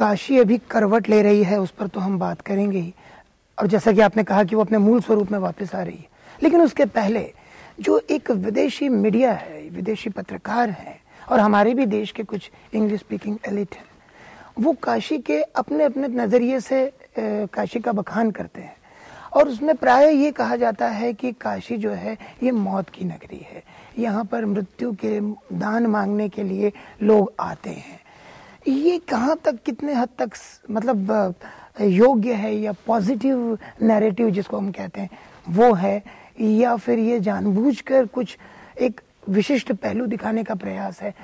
काशी अभी करवट ले रही है, उस पर तो हम बात करेंगे ही। और जैसा कि आपने कहा कि वो अपने मूल स्वरूप में वापस आ रही है। लेकिन उसके पहले, जो एक विदेशी मीडिया है, विदेशी पत्रकार हैं, और हमारे भी देश के कुछ इंग्लिश स्पीकिंग एलिट हैं, वो काशी के अपने अपने नज़रिए से काशी का बखान करते हैं। और उसमें प्राय ये कहा जाता है कि काशी जो है, ये मौत की नगरी है। यहाँ पर मृत्यु के, दान मांगने के लिए लोग आते हैं। ये कहाँ तक, कितने हद तक मतलब योग्य है या पॉजिटिव नैरेटिव जिसको हम कहते हैं, वो है? या फिर ये जानबूझकर कुछ एक विशिष्ट पहलू दिखाने का प्रयास है?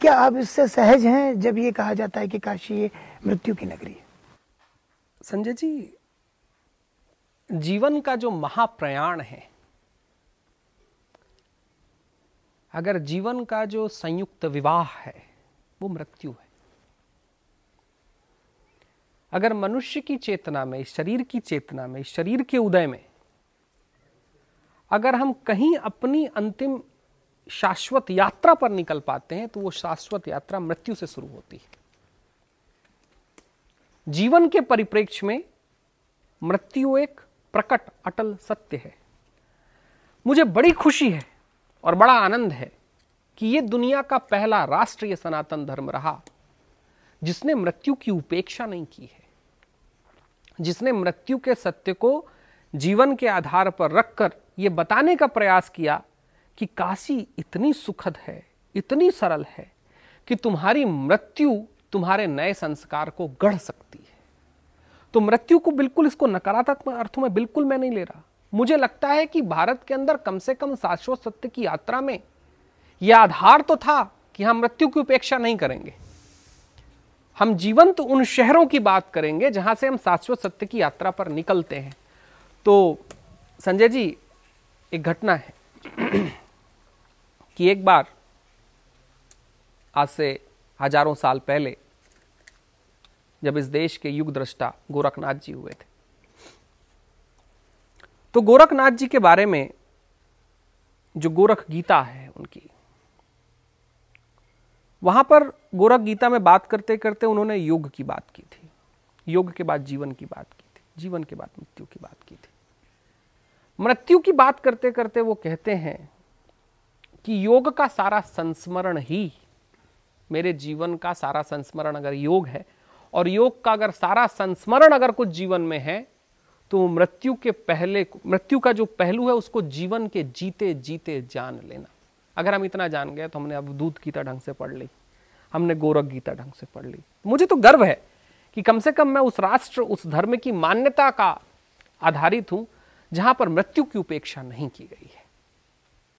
क्या आप इससे सहज हैं जब ये कहा जाता है कि काशी ये मृत्यु की नगरी है? संजय जी, जीवन का जो महाप्रयाण है, अगर जीवन का जो संयुक्त विवाह है, वो मृत्यु है। अगर मनुष्य की चेतना में, शरीर की चेतना में, शरीर के उदय में, अगर हम कहीं अपनी अंतिम शाश्वत यात्रा पर निकल पाते हैं तो वो शाश्वत यात्रा मृत्यु से शुरू होती है। जीवन के परिप्रेक्ष्य में मृत्यु एक प्रकट, अटल सत्य है। मुझे बड़ी खुशी है और बड़ा आनंद है कि यह दुनिया का पहला राष्ट्रीय सनातन धर्म रहा। जिसने मृत्यु की उपेक्षा नहीं की है। जिसने मृत्यु के सत्य को जीवन के आधार पर रखकर यह बताने का प्रयास किया कि काशी इतनी सुखद है, इतनी सरल है कि तुम्हारी मृत्यु तुम्हारे नए संस्कार को गढ़ सकती है। तो मृत्यु को बिल्कुल इसको नकारात्मक अर्थों में बिल्कुल मैं नहीं ले रहा। मुझे लगता है कि भारत के अंदर कम से कम शाश्वत सत्य की यात्रा में यह आधार तो था कि हम मृत्यु की उपेक्षा नहीं करेंगे। हम जीवंत उन शहरों की बात करेंगे जहाँ से हम शाश्वत सत्य की यात्रा पर निकलते हैं। तो संजय जी, एक घटना है कि एक बार, आज से हज़ारों साल पहले, जब इस देश के युग दृष्टा गोरखनाथ जी हुए थे। तो गोरखनाथ जी के बारे में जो गोरख गीता है उनकी वहाँ पर गोरख गीता में बात करते करते उन्होंने योग की बात की थी। योग के बाद जीवन की बात की थी, जीवन के बाद मृत्यु की बात की थी। मृत्यु की बात करते करते वो कहते हैं कि योग का सारा संस्मरण ही, मेरे जीवन का सारा संस्मरण अगर योग है, और योग का अगर सारा संस्मरण अगर कुछ जीवन में है तो मृत्यु के पहले, मृत्यु का जो पहलू है उसको जीवन के जीते जीते जान लेना। अगर हम इतना जान गए तो हमने अब दूध गीता ढंग से पढ़ ली, हमने गोरख गीता ढंग से पढ़ ली। मुझे तो गर्व है कि कम से कम मैं उस राष्ट्र, उस धर्म की मान्यता का आधारित हूँ जहाँ पर मृत्यु की उपेक्षा नहीं की गई है।